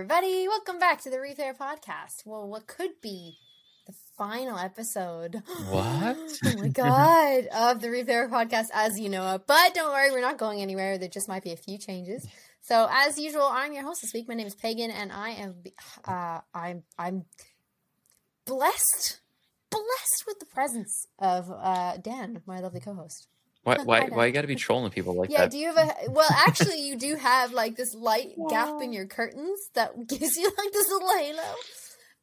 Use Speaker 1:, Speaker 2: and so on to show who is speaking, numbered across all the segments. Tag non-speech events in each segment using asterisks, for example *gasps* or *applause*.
Speaker 1: Everybody, welcome back to the Replayer Podcast. Well, what could be the final episode? *gasps*
Speaker 2: What?
Speaker 1: oh my god, of the Replayer Podcast as you know it. But don't worry, we're not going anywhere. There just might be a few changes. So, as usual, I'm your host this week. My name is Pagan, and I am uh, I'm I'm blessed, blessed with the presence of uh, Dan, my lovely co-host.
Speaker 2: Why,
Speaker 1: Hi,
Speaker 2: why, why you gotta be trolling people like
Speaker 1: Yeah,
Speaker 2: that?
Speaker 1: Yeah, do you have a well actually you do have like this light gap in your curtains that *laughs* gives you like this little halo.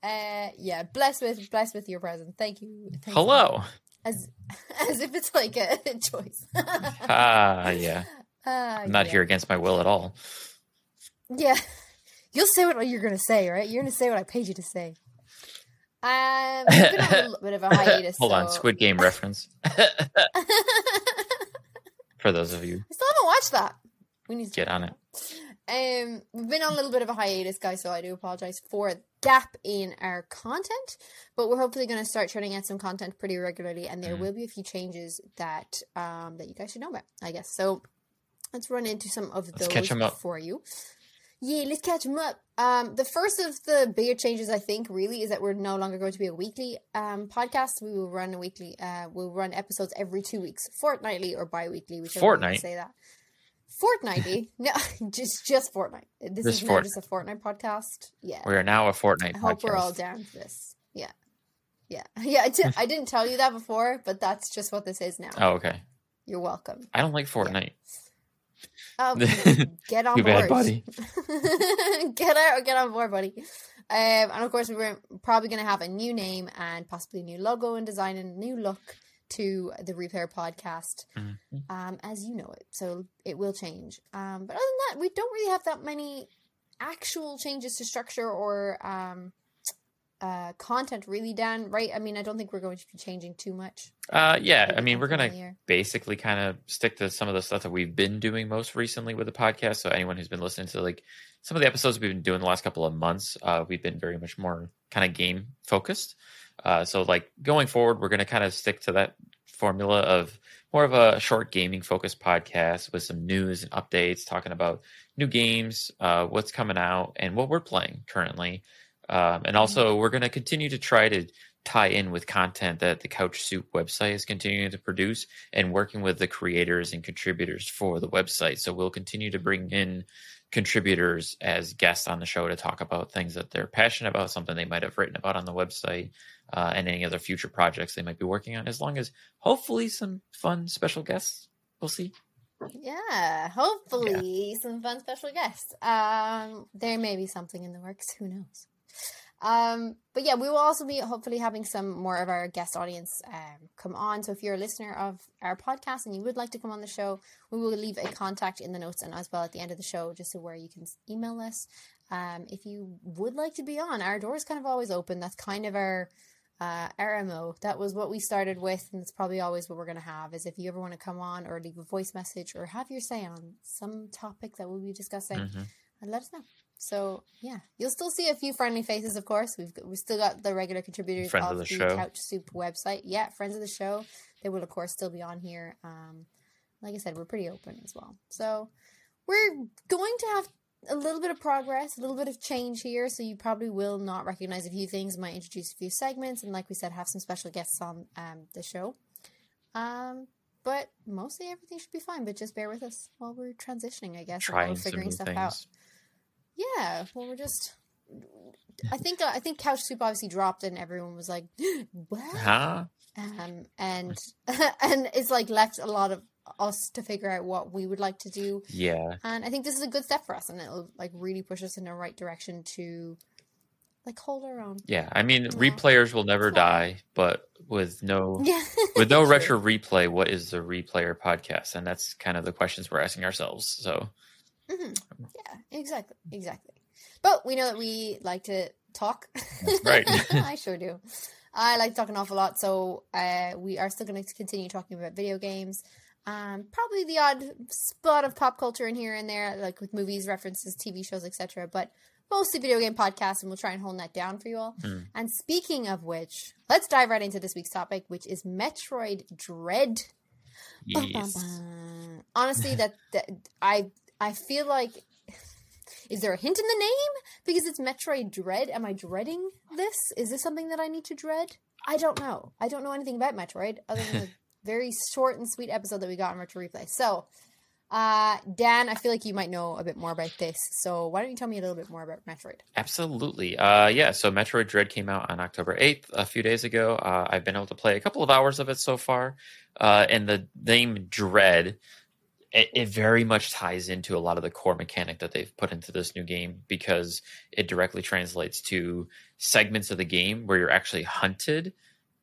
Speaker 1: Uh yeah, blessed with blessed with your present. Thank you. Thanks a lot.
Speaker 2: Hello.
Speaker 1: As *laughs* as if it's like a choice.
Speaker 2: Ah, *laughs* yeah.
Speaker 1: Uh,
Speaker 2: I'm not
Speaker 1: yeah.
Speaker 2: here against my will at all.
Speaker 1: Yeah. You'll say what you're gonna say, right? You're gonna say what I paid you to say. Um it's been a little bit of a hiatus.
Speaker 2: Hold on, Squid Game reference. For those of you,
Speaker 1: I still haven't watched that. We need to
Speaker 2: get on it.
Speaker 1: Um, we've been on a little bit of a hiatus, guys, so I do apologize for a gap in our content, but we're hopefully going to start turning out some content pretty regularly, and there
Speaker 2: Mm.
Speaker 1: will be a few changes that um that you guys should know about, I guess. So let's run into some of
Speaker 2: Let's
Speaker 1: those
Speaker 2: catch 'em up.
Speaker 1: for you. Yeah, let's catch them up. Um, the first of the bigger changes, I think, really, is that we're no longer going to be a weekly um podcast. We will run a weekly. Uh, we'll run episodes every two weeks, fortnightly or bi-weekly, whichever you say that. Fortnightly? *laughs* no, *laughs* just just Fortnite. This
Speaker 2: Just
Speaker 1: is
Speaker 2: Fort-
Speaker 1: just a Fortnite podcast. Yeah,
Speaker 2: We are now a Fortnite
Speaker 1: I hope
Speaker 2: podcast.
Speaker 1: we're all down for this. Yeah, yeah, *laughs* yeah. I, I didn't tell you that before, but that's just what this is now.
Speaker 2: Oh, okay.
Speaker 1: You're welcome.
Speaker 2: I don't like Fortnite.
Speaker 1: Oh, *laughs* get on
Speaker 2: Too
Speaker 1: board,
Speaker 2: buddy. *laughs*
Speaker 1: get out, get on board, buddy. Um, and of course, we're probably going to have a new name and possibly a new logo and design and a new look to the Replayer podcast,
Speaker 2: Mhm.
Speaker 1: um, as you know it. So it will change. Um, but other than that, we don't really have that many actual changes to structure or um, uh, content, really, Dan. Right? I mean, I don't think we're going to be changing too much.
Speaker 2: Uh, yeah, I mean, we're gonna basically kind of stick to some of the stuff that we've been doing most recently with the podcast. So anyone who's been listening to like some of the episodes we've been doing the last couple of months, uh, we've been very much more kind of game focused. Uh, so like going forward, we're gonna kind of stick to that formula of more of a short gaming focused podcast with some news and updates, talking about new games, uh, what's coming out, and what we're playing currently. Um, and also, we're going to continue to try to tie in with content that the Couch Soup website is continuing to produce and working with the creators and contributors for the website. So we'll continue to bring in contributors as guests on the show to talk about things that they're passionate about, something they might have written about on the website, uh, and any other future projects they might be working on, as long as hopefully some fun special guests. We'll see.
Speaker 1: Yeah, hopefully some fun special guests. Um, there may be something in the works. Who knows? Um, but yeah, we will also be hopefully having some more of our guest audience um, come on. So if you're a listener of our podcast and you would like to come on the show, we will leave a contact in the notes and as well at the end of the show, just so where you can email us. Um, if you would like to be on, our door is kind of always open. That's kind of our uh, RMO. That was what we started with, and it's probably always what we're going to have. Is if you ever want to come on or leave a voice message or have your say on some topic that we'll be discussing,
Speaker 2: Mhm.
Speaker 1: and let us know. So yeah, you'll still see a few friendly faces, of course. We've got, we've still got the regular contributors
Speaker 2: Friends
Speaker 1: of,
Speaker 2: of the
Speaker 1: the. Couch Soup website. Yeah, friends of the show. They will of course still be on here. Um, like I said, we're pretty open as well. So we're going to have a little bit of progress, a little bit of change here. So you probably will not recognize a few things. Might introduce a few segments, and like we said, have some special guests on um, the show. Um, but mostly everything should be fine. But just bear with us while we're transitioning, I guess, and while we're figuring stuff
Speaker 2: things.
Speaker 1: out. Yeah, well, we're just. I think uh, I think Couch Soup obviously dropped, and everyone was like, *gasps* "What?"
Speaker 2: Huh?
Speaker 1: Um, and *laughs* and it's like left a lot of us to figure out what we would like to do.
Speaker 2: Yeah.
Speaker 1: And I think this is a good step for us, and it'll like really push us in the right direction to like hold our own.
Speaker 2: Yeah. I mean,
Speaker 1: Yeah.
Speaker 2: replayers will never die, but with no
Speaker 1: Yeah, *laughs*
Speaker 2: with no retro replay, what is the replayer podcast? And that's kind of the questions we're asking ourselves. So
Speaker 1: Mhm. Yeah, exactly, exactly. But we know that we like to talk.
Speaker 2: Right. *laughs*
Speaker 1: I sure do. I like talking an awful lot, so uh, we are still going to continue talking about video games. Um, probably the odd spot of pop culture in here and there, like with movies, references, TV shows, etc. But mostly video game podcasts, and we'll try and hold that down for you all.
Speaker 2: Hmm.
Speaker 1: And speaking of which, let's dive right into this week's topic, which is Metroid Dread.
Speaker 2: Yes.
Speaker 1: Honestly, that, that I I feel like is there a hint in the name because it's Metroid Dread? Am I dreading this? Is this something that I need to dread? I don't know. I don't know anything about Metroid other than the *laughs* very short and sweet episode that we got on Retro Replay. So, uh, Dan, I feel like you might know a bit more about this. So why don't you tell me a little bit more about Metroid?
Speaker 2: Absolutely. Uh, yeah, so Metroid Dread came out on October 8th, a few days ago. Uh, I've been able to play a couple of hours of it so far. Uh, and the name Dread, it, it very much ties into a lot of the core mechanic that they've put into this new game because it directly translates to segments of the game where you're actually hunted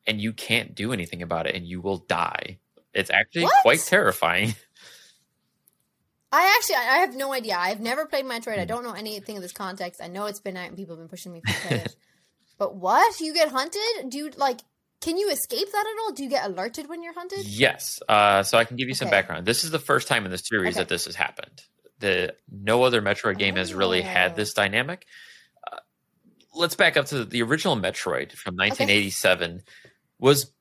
Speaker 2: and you can't do anything about it and you will die. It's actually
Speaker 1: What?
Speaker 2: quite terrifying. *laughs*
Speaker 1: I actually, I have no idea. I've never played Metroid.
Speaker 2: Hmm.
Speaker 1: I don't know anything of this context. I know it's been out and people have been pushing me play *laughs* it. But what? You get hunted? Do you, like, can you escape that at all? Do you get alerted when you're hunted?
Speaker 2: Yes. Uh, so I can give you some background. This is the first time in the series
Speaker 1: Okay.
Speaker 2: that this has happened. The no other Metroid game has really
Speaker 1: Oh.
Speaker 2: had this dynamic. Uh, let's back up to the original Metroid from 1987 was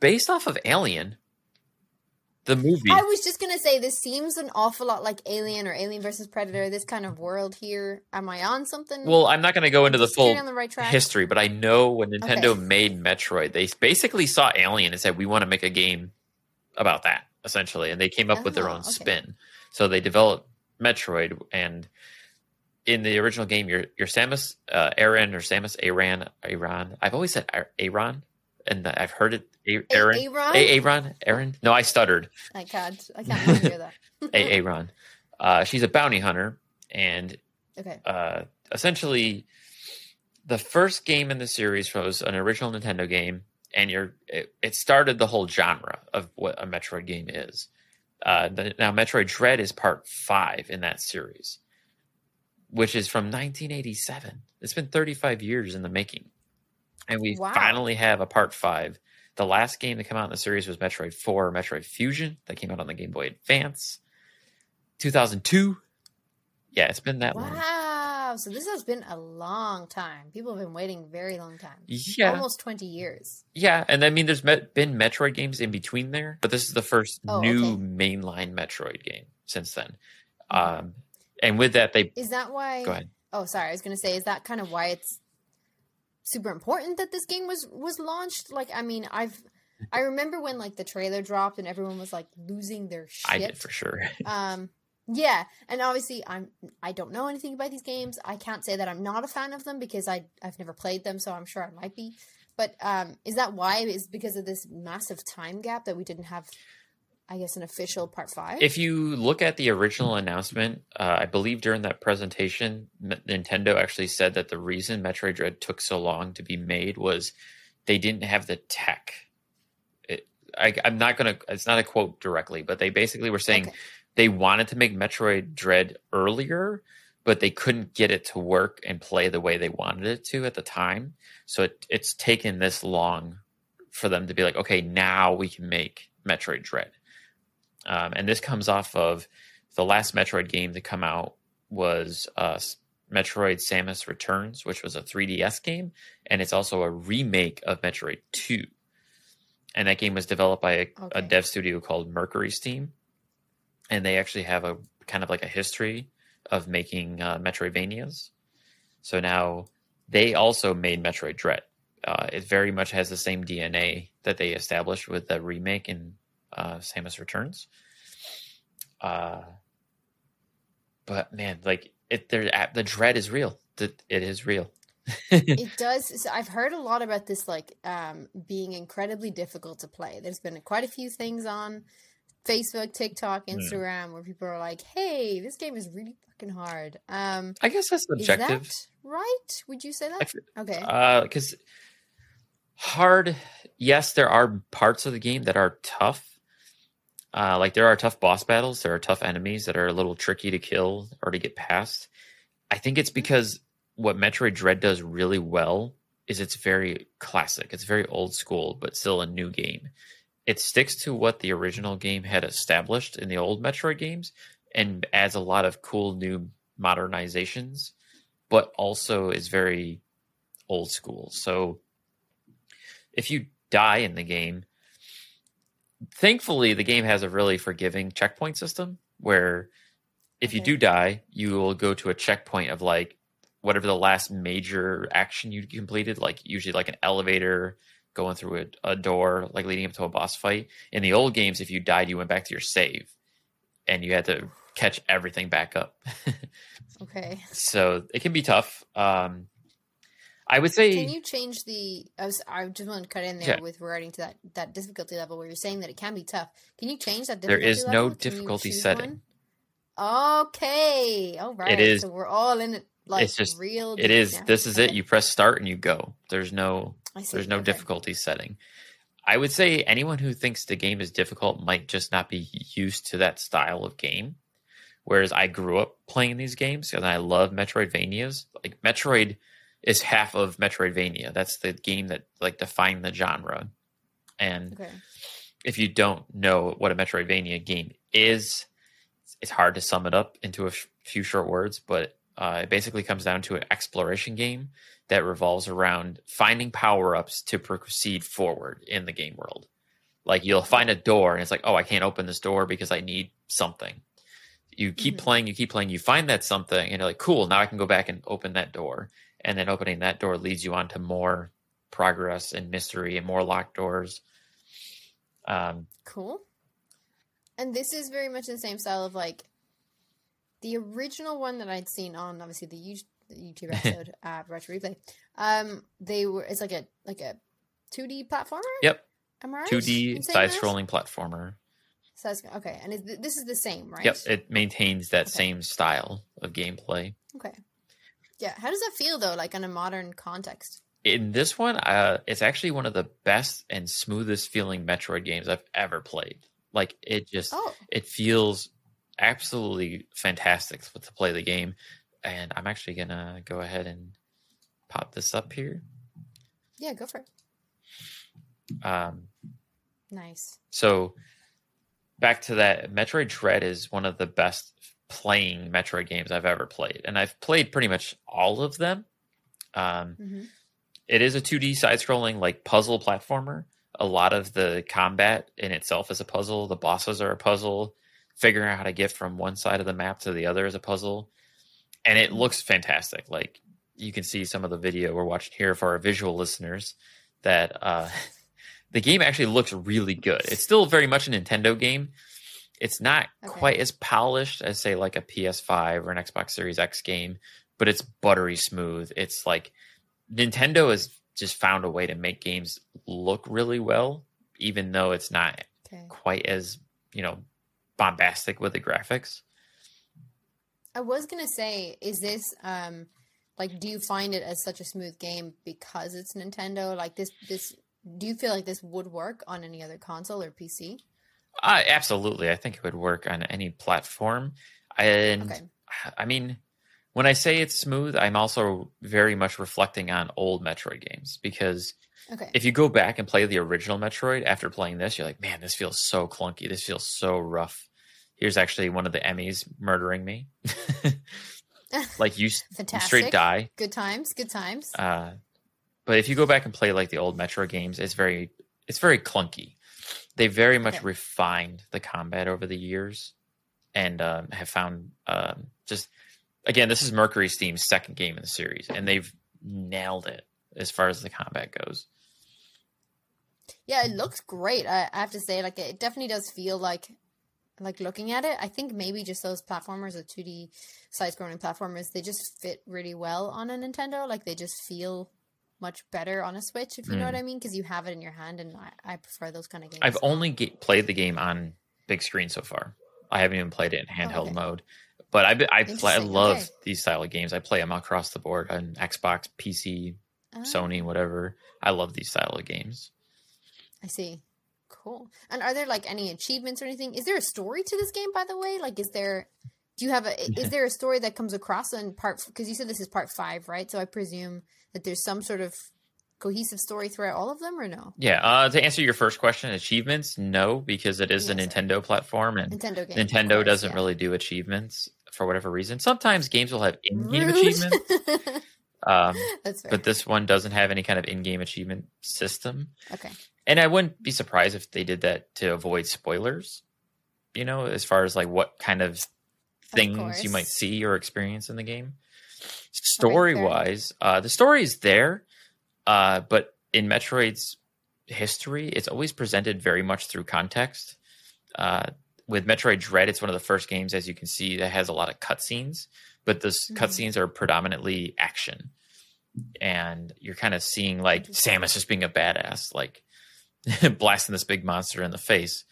Speaker 2: based off of Alien, the movie.
Speaker 1: I was just gonna say this seems an awful lot like Alien or Alien versus Predator. This kind of world here. Am I on something?
Speaker 2: well, I'm not going to go into the full
Speaker 1: the right
Speaker 2: history, but I know when Nintendo
Speaker 1: Okay.
Speaker 2: made Metroid, they basically saw Alien and said, "We want to make a game about that." Essentially, and they came up with their
Speaker 1: Oh,
Speaker 2: own
Speaker 1: okay.
Speaker 2: spin. So they developed Metroid, and in the original game, you're you're Samus uh, Aran or Samus Aran Aran. I've always said Ar- Aran, and I've heard it A-
Speaker 1: A- Aaron?
Speaker 2: A- Aran, Aaron. No, I stuttered.
Speaker 1: I can't. I can't hear that. *laughs*
Speaker 2: A- Aran. Uh, she's a bounty hunter, and
Speaker 1: Okay.
Speaker 2: uh, essentially the first game in the series was an original Nintendo game, and you're it, it started the whole genre of what a Metroid game is. Uh, the, now, Metroid Dread is part five in that series, which is from 1987. It's been 35 years in the making, and we
Speaker 1: Wow.
Speaker 2: finally have a part five. The last game to come out in the series was Metroid 4, Metroid Fusion, that came out on the Game Boy Advance, 2002. Yeah, it's been that long.
Speaker 1: Wow. So this has been a long time. People have been waiting very long time.
Speaker 2: Yeah,
Speaker 1: Almost twenty years.
Speaker 2: yeah, and I mean, there's met, been Metroid games in between there, but this is the first
Speaker 1: Oh,
Speaker 2: new
Speaker 1: okay.
Speaker 2: mainline Metroid game since then.
Speaker 1: Mhm.
Speaker 2: Um, and with that, they
Speaker 1: Is that why?
Speaker 2: go ahead.
Speaker 1: Oh, sorry. I was going to say, is that kind of why it's super important that this game was was launched? Like, I mean, I've I *laughs* remember when like the trailer dropped and everyone was like losing their shit.
Speaker 2: I did for sure. *laughs*
Speaker 1: Um, yeah, and obviously, I'm I don't know anything about these games. I can't say that I'm not a fan of them because I I've never played them, so I'm sure I might be. But um, is that why? Is because of this massive time gap that we didn't have? I guess an official part five.
Speaker 2: If you look at the original announcement, uh, I believe during that presentation, M- Nintendo actually said that the reason Metroid Dread took so long to be made was they didn't have the tech. It, I, I'm not gonna. It's not a quote directly, but they basically were saying
Speaker 1: Okay.
Speaker 2: they wanted to make Metroid Dread earlier, but they couldn't get it to work and play the way they wanted it to at the time. So it, it's taken this long for them to be like, okay, now we can make Metroid Dread. Um, and this comes off of the last Metroid game to come out was uh, Metroid Samus Returns, which was a 3DS game, and it's also a remake of Metroid 2. And that game was developed by a, a dev studio called Mercury Steam, and they actually have a kind of like a history of making uh, Metroidvanias. So now they also made Metroid Dread. Uh, it very much has the same DNA that they established with the remake in uh, Samus Returns. Uh, but man, like it, there, the dread is real. It is real. *laughs*
Speaker 1: it does. So I've heard a lot about this, like um, being incredibly difficult to play. There's been quite a few things on Facebook, TikTok, hmm. Instagram mm. where people are like, "Hey, this game is really fucking hard." Um,
Speaker 2: I guess that's subjective,
Speaker 1: that right? Would you say that? okay,
Speaker 2: because uh, hard. Yes, there are parts of the game that are tough. Uh, like there are tough boss battles, there are tough enemies that are a little tricky to kill or to get past. I think it's because what Metroid Dread does really well is it's very classic. It's very old school, but still a new game. It sticks to what the original game had established in the old Metroid games and adds a lot of cool new modernizations, but also is very old school. So if you die in the game, thankfully the game has a really forgiving checkpoint system where if okay. you do die, you will go to a checkpoint of like whatever the last major action you completed, like usually like an elevator going through a, a, door, like leading up to a boss fight. In the old games, if you died, you went back to your save and you had to catch everything back up. *laughs*
Speaker 1: okay.
Speaker 2: So it can be tough. Um, I would say.
Speaker 1: Can you change the? I was. I just want to cut in there with regarding to that that difficulty level where you're saying that it can be tough. Can you change that?
Speaker 2: There is level? There is no difficulty setting.
Speaker 1: One? Okay. All right.
Speaker 2: It is.
Speaker 1: So we're all in it like
Speaker 2: it's just
Speaker 1: real.
Speaker 2: It is. Now. This is okay. it. You press start and you go. There's no. There's no okay. difficulty setting. I would say anyone who thinks the game is difficult might just not be used to that style of game. Whereas I grew up playing these games and I love Metroidvanias. Like Metroid is half of Metroidvania. That's the game that like defined the genre. And okay. if you don't know what a Metroidvania game is, it's hard to sum it up into a few short words, but uh, it basically comes down to an exploration game that revolves around finding power ups to proceed forward in the game world. Like you'll find a door and it's like, oh, I can't open this door because I need something. You keep mm-hmm. playing, you keep playing, you find that something, and you're like, cool, now I can go back and open that door. And then opening that door leads you on to more progress and mystery and more locked doors. Um,
Speaker 1: cool. And this is very much the same style of like the original one that I'd seen on obviously the YouTube, *laughs* episode uh, Retro Replay. Um, they were it's like a like a two D platformer.
Speaker 2: Yep.
Speaker 1: Am I right?
Speaker 2: Two D side scrolling platformer.
Speaker 1: So okay, and is, this is the same, right?
Speaker 2: Yep, it maintains that okay. same style of gameplay.
Speaker 1: Okay. Yeah, how does that feel though, like in a modern context?
Speaker 2: In this one, uh, it's actually one of the best and smoothest feeling Metroid games I've ever played. Like it just, oh. it feels absolutely fantastic to play the game. And I'm actually gonna go ahead and pop this up here.
Speaker 1: Yeah, go for it.
Speaker 2: Um,
Speaker 1: nice.
Speaker 2: So back to that, Metroid Dread is one of the best playing Metroid games I've ever played, and I've played pretty much all of them. Um, mm-hmm. it is a 2D side-scrolling like puzzle platformer. A lot of the combat in itself is a puzzle. The bosses are a puzzle figuring out how to get from one side of the map to the other is a puzzle. And it looks fantastic. Like you can see some of the video we're watching here for our visual listeners that uh, *laughs* the game actually looks really good. It's still very much a Nintendo game. It's not okay. quite as polished as say like a PS5 or an Xbox Series X game, but it's buttery smooth. It's like Nintendo has just found a way to make games look really well, even though it's not okay. quite as you know bombastic with the graphics.
Speaker 1: I was gonna say, is this um like do you find it as such a smooth game because it's Nintendo? Like this this do you feel like this would work on any other console or PC?
Speaker 2: Uh, absolutely. I think it would work on any platform. And okay. I mean, when I say it's smooth, I'm also very much reflecting on old Metroid games because
Speaker 1: okay.
Speaker 2: if you go back and play the original Metroid after playing this, you're like, man, this feels so clunky. This feels so rough. Here's actually one of the Emmys murdering me. *laughs* like you, you straight die.
Speaker 1: Good times, good times.
Speaker 2: Uh, but if you go back and play like the old Metroid games, it's very it's very clunky. They very much okay. refined the combat over the years, and um, have found um, just again this is MercurySteam's second game in the series, and they've nailed it as far as the combat goes.
Speaker 1: Yeah, it looks great. I, I have to say, like it definitely does feel like like looking at it, I think maybe just those platformers, the 2D side scrolling platformers, they just fit really well on a Nintendo. Like they just feel much better on a Switch, if you know
Speaker 2: Mm.
Speaker 1: what I mean, because you have it in your hand, and I, I prefer those kind of games.
Speaker 2: I've only played the game on big screen so far. I haven't even played it in handheld
Speaker 1: Oh, okay.
Speaker 2: mode. But I, I, play, I love
Speaker 1: okay.
Speaker 2: these style of games. I play them across the board on Xbox, PC,
Speaker 1: Ah,
Speaker 2: Sony, whatever. I love these style of games.
Speaker 1: I see. Cool. And are there like any achievements or anything? Is there a story to this game, by the way? Like, is there? Do you have a? Is there a story that comes across in part? Because you said this is part five, right? So I presume that there's some sort of cohesive story throughout all of them, or no?
Speaker 2: Yeah. Uh, to answer your first question, achievements, no, because it is a
Speaker 1: Yes, sir.
Speaker 2: Nintendo platform and
Speaker 1: Nintendo game. of
Speaker 2: Nintendo
Speaker 1: course,
Speaker 2: doesn't
Speaker 1: yeah.
Speaker 2: really do achievements for whatever reason. Sometimes games will have in-game
Speaker 1: Rude.
Speaker 2: achievements, *laughs* um, but this one doesn't have any kind of in-game achievement system.
Speaker 1: okay.
Speaker 2: And I wouldn't be surprised if they did that to avoid spoilers. You know, as far as like what kind of things you might see or experience in the game. Story wise, uh, the story is there, uh, but in Metroid's history, it's always presented very much through context. Uh, with Metroid Dread, it's one of the first games, as you can see, that has a lot of cutscenes, but those
Speaker 1: Mhm.
Speaker 2: cutscenes are predominantly action. And you're kind of seeing like Samus just being a badass, like *laughs* blasting this big monster in the face.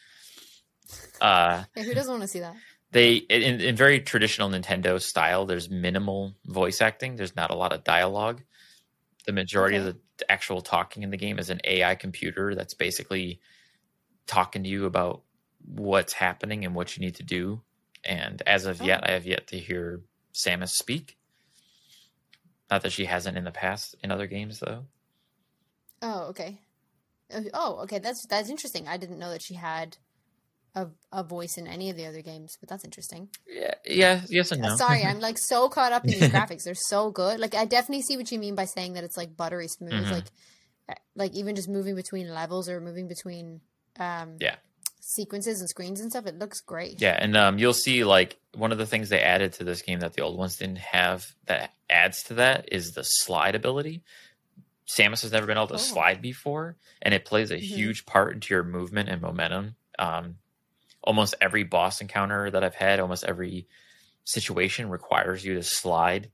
Speaker 2: Uh,
Speaker 1: Yeah, who doesn't want to see that?
Speaker 2: They in, in very traditional Nintendo style, there's minimal voice acting. There's not a lot of dialogue. The majority of the actual talking in the game is an AI computer that's basically talking to you about what's happening and what you need to do. And as of
Speaker 1: Oh.
Speaker 2: yet, I have yet to hear Samus speak. Not that she hasn't in the past in other games, though.
Speaker 1: Oh, okay. Oh, okay. That's that's interesting. I didn't know that she had a a voice in any of the other games, but that's interesting.
Speaker 2: Yeah, yeah, yes and no.
Speaker 1: Sorry, I'm like so caught up in these *laughs* graphics. They're so good. Like I definitely see what you mean by saying that it's like buttery smooth.
Speaker 2: Mhm.
Speaker 1: Like uh, like even just moving between levels or moving between um
Speaker 2: Yeah.
Speaker 1: sequences and screens and stuff. It looks great.
Speaker 2: Yeah, and um, you'll see like one of the things they added to this game that the old ones didn't have that adds to that is the slide ability. Samus has never been able to
Speaker 1: Oh.
Speaker 2: slide before, and it plays a
Speaker 1: Mhm.
Speaker 2: huge part into your movement and momentum. Um, almost every boss encounter that I've had, almost every situation requires you to slide,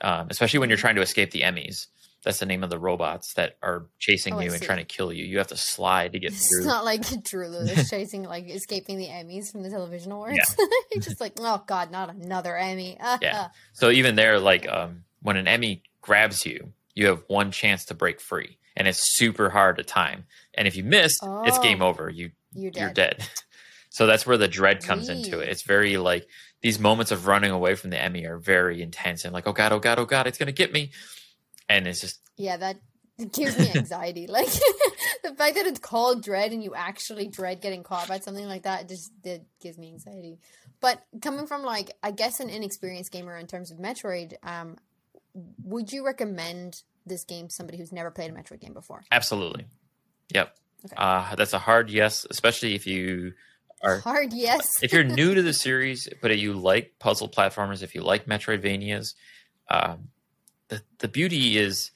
Speaker 2: um, especially when you're
Speaker 1: Mhm.
Speaker 2: trying to escape the Emmys. That's the name of the robots that are chasing
Speaker 1: Oh,
Speaker 2: you and trying to kill you. You have to slide to get
Speaker 1: It's
Speaker 2: through.
Speaker 1: It's not like *laughs* Drulu that's chasing like escaping the Emmys from the television awards. It's *laughs* *laughs* just like, oh god, not another Emmy.
Speaker 2: Yeah. So even there, like um, when an Emmy grabs you, you have one chance to break free, and it's super hard to time. And if you miss, it's
Speaker 1: Oh.
Speaker 2: game over. You
Speaker 1: You're dead.
Speaker 2: you're dead. So that's where the dread comes into it. It's very like these moments of running away from the Emmy are very intense and like, oh god, oh god, oh god, it's gonna get me. And it's just
Speaker 1: Yeah, that gives me anxiety. *laughs* like *laughs* the fact that it's called dread and you actually dread getting caught by something like that just it gives me anxiety. But coming from like I guess an inexperienced gamer in terms of Metroid, um, would you recommend this game to somebody who's never played a Metroid game before?
Speaker 2: absolutely, yep.
Speaker 1: Okay.
Speaker 2: Uh, that's a hard yes, especially if you are
Speaker 1: Hard yes. *laughs*
Speaker 2: if you're new to the *laughs* series, but you like puzzle platformers, if you like Metroidvanias, um, the the beauty is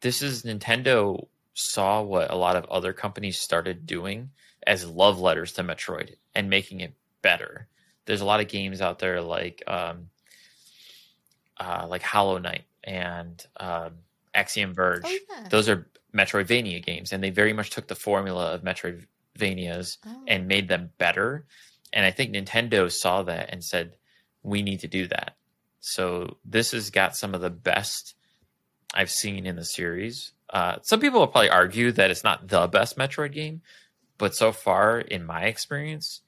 Speaker 2: this is Nintendo saw what a lot of other companies started doing as love letters to Metroid and making it better. There's a lot of games out there like um, uh, like Hollow Knight and um, Axiom Verge.
Speaker 1: oh yeah.
Speaker 2: Those are Metroidvania games, and they very much took the formula of Metroidvanias
Speaker 1: Oh.
Speaker 2: and made them better. And I think Nintendo saw that and said, we need to do that. So this has got some of the best I've seen in the series. Uh, some people will probably argue that it's not the best Metroid game, but so far, in my experience,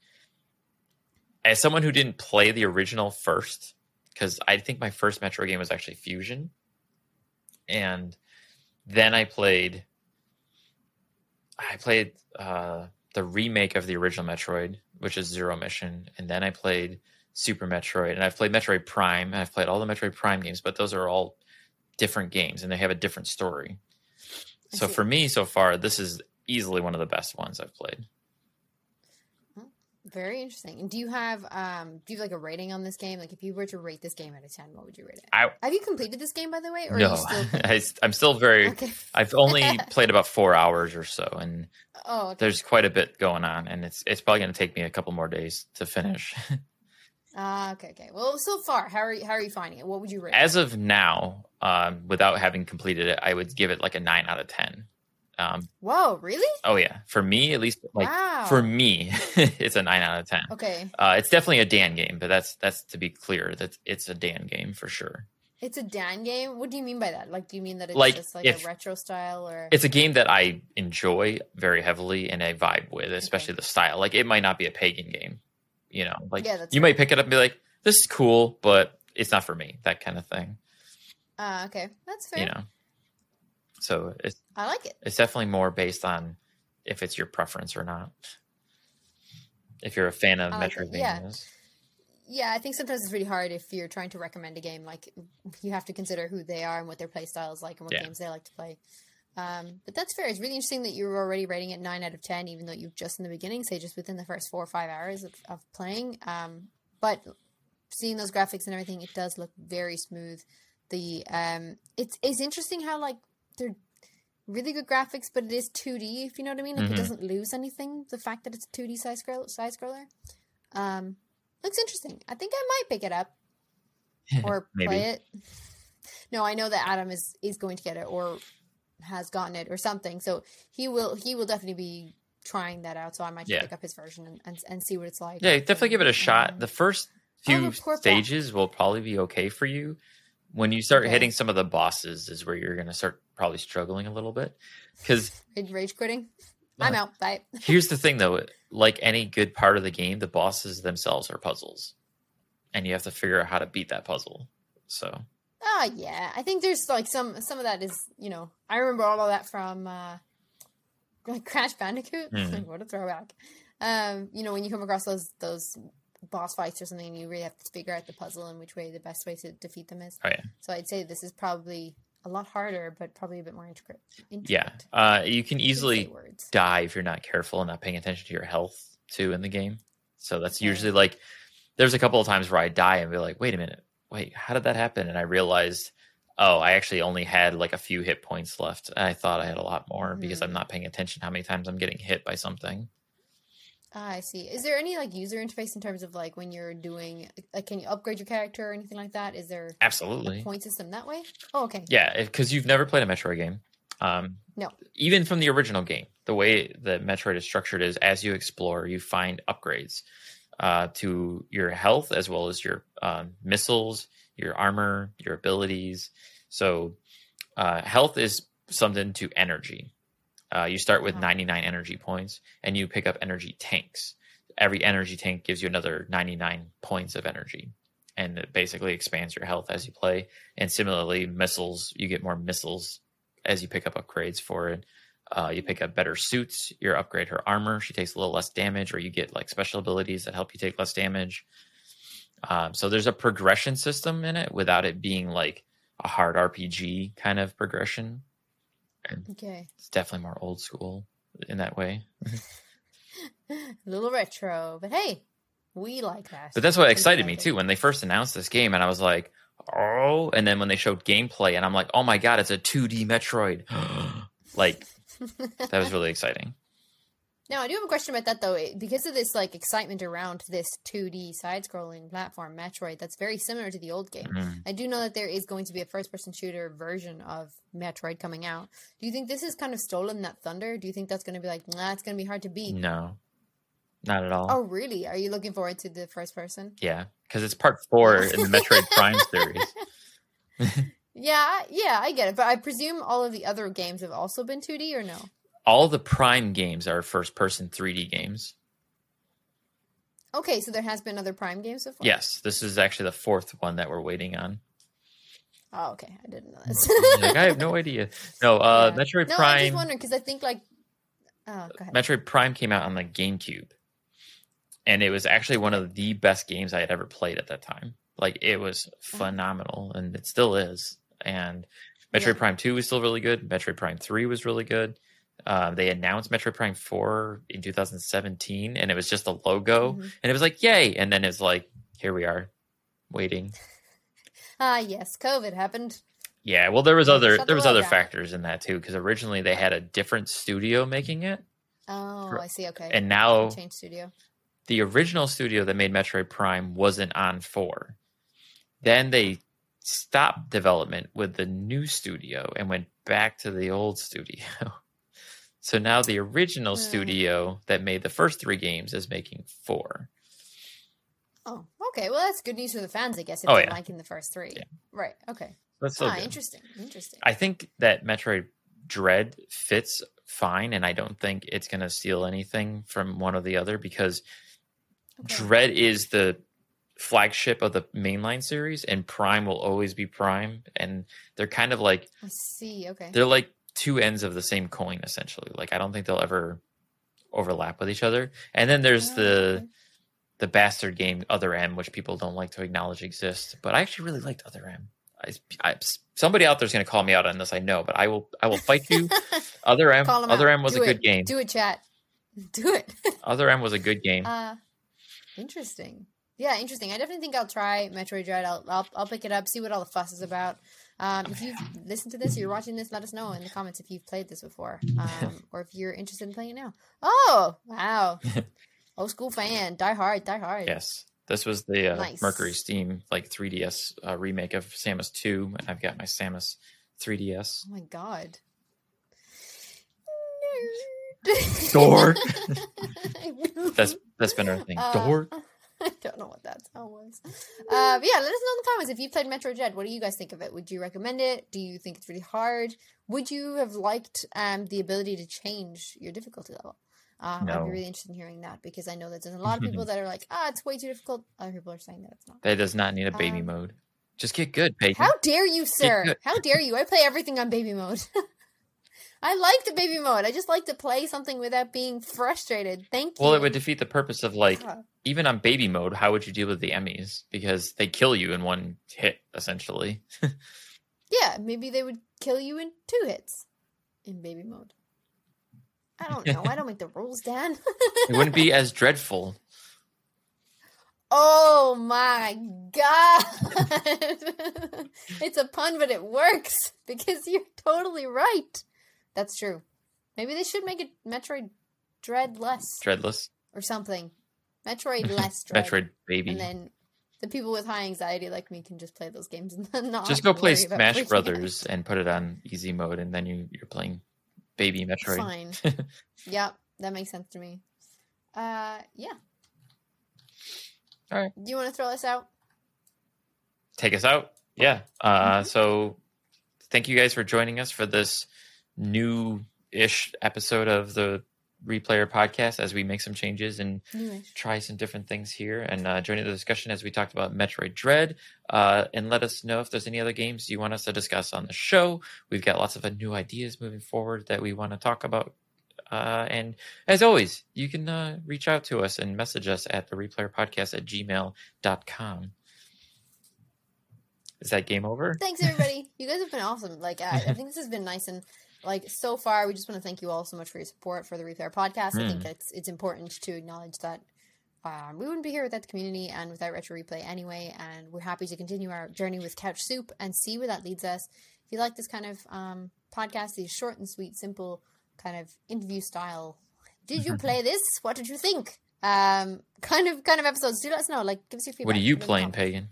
Speaker 2: as someone who didn't play the original first, because I think my first Metroid game was actually Fusion, and then I played, I played uh, the remake of the original Metroid, which is Zero Mission, and then I played Super Metroid, and I've played Metroid Prime, and I've played all the Metroid Prime games, but those are all different games and they have a different story. So for me, so far, this is easily one of the best ones I've played.
Speaker 1: Very interesting. And do you have um do you have like a rating on this game? Like if you were to rate this game out of ten, what would you rate it?
Speaker 2: I
Speaker 1: Have you completed this game by the way? Or
Speaker 2: no,
Speaker 1: still *laughs*
Speaker 2: I, am still very. *laughs*
Speaker 1: Okay.
Speaker 2: I've only *laughs* played about four hours or so, and
Speaker 1: Oh okay.
Speaker 2: there's quite a bit going on, and it's it's probably going to take me a couple more days to finish.
Speaker 1: Ah, okay, okay. Well so far, how are you how are you finding it? What would you rate? it?
Speaker 2: As of now, um, without having completed it, I would give it like a nine out of ten. Um,
Speaker 1: Whoa, really?
Speaker 2: oh yeah, for me at least, like
Speaker 1: wow.
Speaker 2: for me, *laughs* it's a nine out of ten.
Speaker 1: Okay.
Speaker 2: Uh, it's definitely a Dan game, but that's that's to be clear that it's a Dan game for sure.
Speaker 1: It's a Dan game. What do you mean by that? Like do you mean that it's
Speaker 2: Like,
Speaker 1: just like
Speaker 2: if-
Speaker 1: a retro style or
Speaker 2: It's a game that I enjoy very heavily and I vibe with, especially the style. Like it might not be a pagan game, you know. Like
Speaker 1: Yeah,
Speaker 2: you might pick it up and be like, "This is cool," but it's not for me. That kind of thing,
Speaker 1: uh, okay. That's fair.
Speaker 2: you know. So it's
Speaker 1: I like it.
Speaker 2: it's definitely more based on if it's your preference or not. If you're a fan of
Speaker 1: like it, yeah. Yeah, I think sometimes it's really hard if you're trying to recommend a game. Like you have to consider who they are and what their play style is like and what
Speaker 2: Yeah.
Speaker 1: games they like to play. Um, but that's fair. It's really interesting that you're already rating it nine out of ten, even though you've just in the beginning, say just within the first four or five hours of, of playing. Um, but seeing those graphics and everything, it does look very smooth. The um, it's it's interesting how like they're really good graphics, but it is two D. If you know what I mean, like
Speaker 2: Mhm.
Speaker 1: it doesn't lose anything. The fact that it's a two D side scroll side scroller. Um, looks interesting. I think I might pick it up *laughs* or play it. No, I know that Adam is is going to get it or has gotten it or something. So he will he will definitely be trying that out. So I might
Speaker 2: Yeah.
Speaker 1: pick up his version and, and, and see what it's like.
Speaker 2: yeah, definitely give it a shot.
Speaker 1: Um,
Speaker 2: The first
Speaker 1: Oh,
Speaker 2: few stages will probably be okay for you. When you start
Speaker 1: Okay.
Speaker 2: hitting some of the bosses, is where you're going to start probably struggling a little bit. Because *laughs*
Speaker 1: rage- quitting. I'm out. Bye. *laughs*
Speaker 2: here's the thing, though: like any good part of the game, the bosses themselves are puzzles, and you have to figure out how to beat that puzzle. So
Speaker 1: Ah, yeah. I think there's like some some of that is you know I remember all of that from uh *laughs* like Crash Bandicoot.
Speaker 2: Mhm.
Speaker 1: what a throwback. Um, you know when you come across those those boss fights or something, you really have to figure out the puzzle and which way the best way to defeat them is.
Speaker 2: Oh, yeah.
Speaker 1: So I'd say this is probably a lot harder, but probably a bit more intricate.
Speaker 2: yeah, uh, you can easily die if you're not careful and not paying attention to your health too in the game. So that's
Speaker 1: Okay.
Speaker 2: usually like there's a couple of times where I die and be like, wait a minute, wait, how did that happen? And I realized, oh, I actually only had like a few hit points left. I thought I had a lot more because I'm not paying attention how many times I'm getting hit by something.
Speaker 1: Ah, I see. Is there any like user interface in terms of like when you're doing like can you upgrade your character or anything like that? Is there a
Speaker 2: Absolutely.
Speaker 1: point system that way? Oh, okay.
Speaker 2: Yeah, because you've never played a Metroid game. Um,
Speaker 1: No.
Speaker 2: Even from the original game, the way that Metroid is structured is as you explore, you find upgrades uh, to your health as well as your um, missiles, your armor, your abilities. So, uh, health is something to energy. Uh, you start with
Speaker 1: Uh-huh.
Speaker 2: 99 energy points and you pick up energy tanks. Every energy tank gives you another 99 points of energy. And it basically expands your health as you play. And similarly, missiles, you get more missiles as you pick up upgrades for it. Uh, you pick up better suits, you upgrade her armor. She takes a little less damage, or you get like special abilities that help you take less damage. Um, so there's a progression system in it without it being like a hard RPG kind of progression.
Speaker 1: Okay.
Speaker 2: It's definitely more old school in that way.
Speaker 1: A *laughs* little retro, but hey, we like that.
Speaker 2: But that's what excited me too when they first announced this game, and I was like, "Oh!" And then when they showed gameplay, and I'm like, "Oh my god, it's a 2D Metroid!" *gasps* like that was really *laughs* exciting.
Speaker 1: Now I do have a question about that though, because of this like excitement around this 2D side-scrolling platform, Metroid, that's very similar to the old game.
Speaker 2: Mm.
Speaker 1: I do know that there is going to be a first-person shooter version of Metroid coming out. Do you think this is kind of stolen that thunder? Do you think that's going to be like, nah, it's going to be hard to beat?
Speaker 2: No, not at all.
Speaker 1: Oh, really? Are you looking forward to the first person?
Speaker 2: Yeah, because it's part four in the Metroid Prime series. *laughs* *laughs*
Speaker 1: Yeah, yeah, I get it. But I presume all of the other games have also been 2D or no?
Speaker 2: All the Prime games are first-person 3D games.
Speaker 1: Okay, so there has been other Prime games so far.
Speaker 2: Yes, this is actually the fourth one that we're waiting on.
Speaker 1: Oh, okay. I didn't know this.
Speaker 2: Like, I have no *laughs* idea. No, uh,
Speaker 1: Yeah.
Speaker 2: Metroid
Speaker 1: no, I'm just wondering because I think like, oh, go ahead.
Speaker 2: Metroid Prime came out on the GameCube, and it was actually one of the best games I had ever played at that time. Like it was phenomenal, and it still is. And Metroid
Speaker 1: Yeah.
Speaker 2: Prime Two was still really good. Metroid Prime Three was really good. Um, they announced Metroid Prime 4 in 2017, and it was just a logo,
Speaker 1: Mhm.
Speaker 2: and it was like, yay! And then it's like, here we are, waiting.
Speaker 1: Ah, yes, COVID happened.
Speaker 2: Yeah, well, there was other there was other
Speaker 1: down.
Speaker 2: factors in that too, because originally they had a different studio making it,
Speaker 1: Oh, I see. Okay.
Speaker 2: and now
Speaker 1: change studio.
Speaker 2: the original studio that made Metroid Prime wasn't on four. Then they stopped development with the new studio and went back to the old studio. *laughs* so now the original
Speaker 1: Hmm.
Speaker 2: studio that made the first three games is making four.
Speaker 1: Oh, okay. Well, that's good news for the fans, I guess, if
Speaker 2: Oh,
Speaker 1: they're
Speaker 2: yeah.
Speaker 1: liking the first three.
Speaker 2: Yeah.
Speaker 1: Right. Okay.
Speaker 2: That's so
Speaker 1: ah,
Speaker 2: good.
Speaker 1: interesting. Interesting.
Speaker 2: I think that Metroid Dread fits fine, and I don't think it's going to steal anything from one or the other because
Speaker 1: Okay.
Speaker 2: Dread is the flagship of the mainline series, and Prime will always be Prime, and they're kind of like
Speaker 1: I see. Okay.
Speaker 2: they're like two ends of the same coin, essentially. Like I don't think they'll ever overlap with each other. And then there's
Speaker 1: Oh,
Speaker 2: the the bastard game Other M, which people don't like to acknowledge exists, but I actually really liked Other M. I, I, somebody out there's going to call me out on this, I know, but I will. I will fight you. *laughs* Other M, Other
Speaker 1: out.
Speaker 2: M was
Speaker 1: Do
Speaker 2: a good game.
Speaker 1: Do it, chat. *laughs* Do it. *laughs*
Speaker 2: Other M was a good game.
Speaker 1: Uh, interesting. Yeah, interesting. I definitely think I'll try Metroid Dread. I'll, I'll I'll pick it up, see what all the fuss is about. Um, if you've listened to this, you're watching this, let us know in the comments if you've played this before, um, or if you're interested in playing it now. Oh, wow! *laughs* Old school fan, die hard, die hard.
Speaker 2: yes, this was the uh,
Speaker 1: Nice.
Speaker 2: Mercury Steam like 3DS uh, remake of Samus 2, and I've got my Samus 3DS.
Speaker 1: Oh my god.
Speaker 2: Dork. *laughs* That's that's been our thing.
Speaker 1: Uh,
Speaker 2: Dork.
Speaker 1: I don't know what that sound was. Uh, but yeah, let us know in the comments if you played Metroid Dread. What do you guys think of it? Would you recommend it? Do you think it's really hard? Would you have liked um, the ability to change your difficulty level? Um, I'd be really interested in hearing that because I know that there's a lot of people *laughs* that are like, ah, it's way too difficult. Other people are saying that it's not.
Speaker 2: That does not need a baby
Speaker 1: Um,
Speaker 2: mode. Just get good, Pagan.
Speaker 1: How dare you, sir? How dare you? I play everything on baby mode. *laughs* I like the baby mode. I just like to play something without being frustrated. Thank you.
Speaker 2: Well, it would defeat the purpose of like even on baby mode. How would you deal with the Emmys? Because they kill you in one hit, essentially. *laughs*
Speaker 1: Yeah, maybe they would kill you in two hits in baby mode. I don't know. I don't make the rules, Dan. *laughs*
Speaker 2: It wouldn't be as dreadful.
Speaker 1: oh my god. *laughs* it's a pun, but it works because you're totally right. That's true. Maybe they should make it Metroid Dread less
Speaker 2: Dreadless.
Speaker 1: or something. Metroid *laughs* less Dread.
Speaker 2: Metroid baby.
Speaker 1: And then the people with high anxiety like me can just play those games and not
Speaker 2: Just go play Smash. Brothers and put it on easy mode, and then you you're playing baby Metroid.
Speaker 1: Fine. *laughs* yeah, that makes sense to me. Uh, yeah.
Speaker 2: All right.
Speaker 1: Do you want to throw us out?
Speaker 2: Take us out. Yeah. Uh,
Speaker 1: Mhm.
Speaker 2: So thank you guys for joining us for this new ish episode of the Replayer podcast as we make some changes and try some different things here and uh, join in the discussion as we talked about Metroid Dread. Uh, and let us know if there's any other games you want us to discuss on the show. We've got lots of uh, new ideas moving forward that we want to talk about. Uh, and as always, you can uh, reach out to us and message us at the replayer podcast at gmail.com. Is that game over?
Speaker 1: Thanks, everybody. you guys have been awesome. Like, I, I *laughs* think this has been nice and like so far. We just want to thank you all so much for your support for the Replayer podcast. I think
Speaker 2: Mm.
Speaker 1: it's it's important to acknowledge that. Um, we wouldn't be here without the community and without Retro Replay anyway, and we're happy to continue our journey with Couch Soup and see where that leads us. If you like this kind of um, podcast, these short and sweet, simple kind of interview style, did you play *laughs* this? What did you think? Um, kind of kind of episodes. Do let us know. Like, give us your feedback.
Speaker 2: What are you playing. Pagan?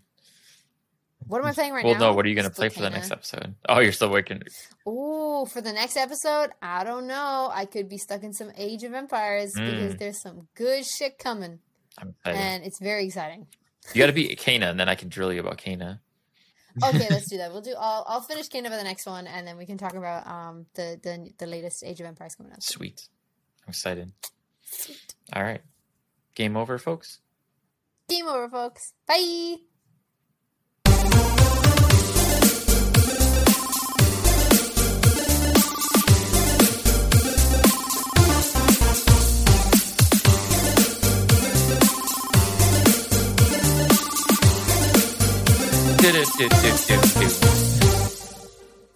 Speaker 1: What am I playing right
Speaker 2: well,
Speaker 1: now?
Speaker 2: Well, no, what are you going to play for the next episode? Oh, you're still working.
Speaker 1: Ooh, for the next episode, I don't know. I could be stuck in some Age of Empires because
Speaker 2: Mm.
Speaker 1: there's some good shit coming,
Speaker 2: I'm excited.
Speaker 1: and it's very exciting.
Speaker 2: You got to beat Kena, and then I can drill you about Kena. *laughs*
Speaker 1: Okay, let's do that. *laughs* We'll do. I'll, I'll finish Kena for the next one, and then we can talk about um the the the latest Age of Empires coming up.
Speaker 2: Sweet. I'm excited.
Speaker 1: Sweet.
Speaker 2: All right. Game over, folks.
Speaker 1: Game over, folks. Bye.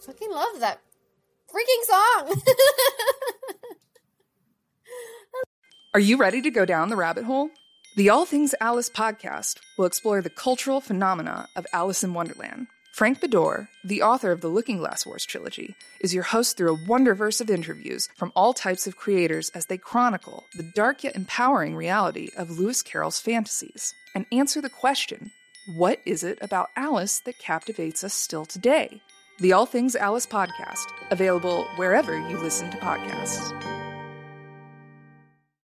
Speaker 1: Fucking love that freaking song. *laughs*
Speaker 3: Are you ready to go down the rabbit hole? The All Things Alice podcast will explore the cultural phenomena of Alice in Wonderland. Frank Beddor, the author of the Looking Glass Wars trilogy, is your host through a wonderverse of interviews from all types of creators as they chronicle the dark yet empowering reality of Lewis Carroll's fantasies and answer the question what is it about Alice that captivates us still today? The All Things Alice podcast, available wherever you listen to podcasts.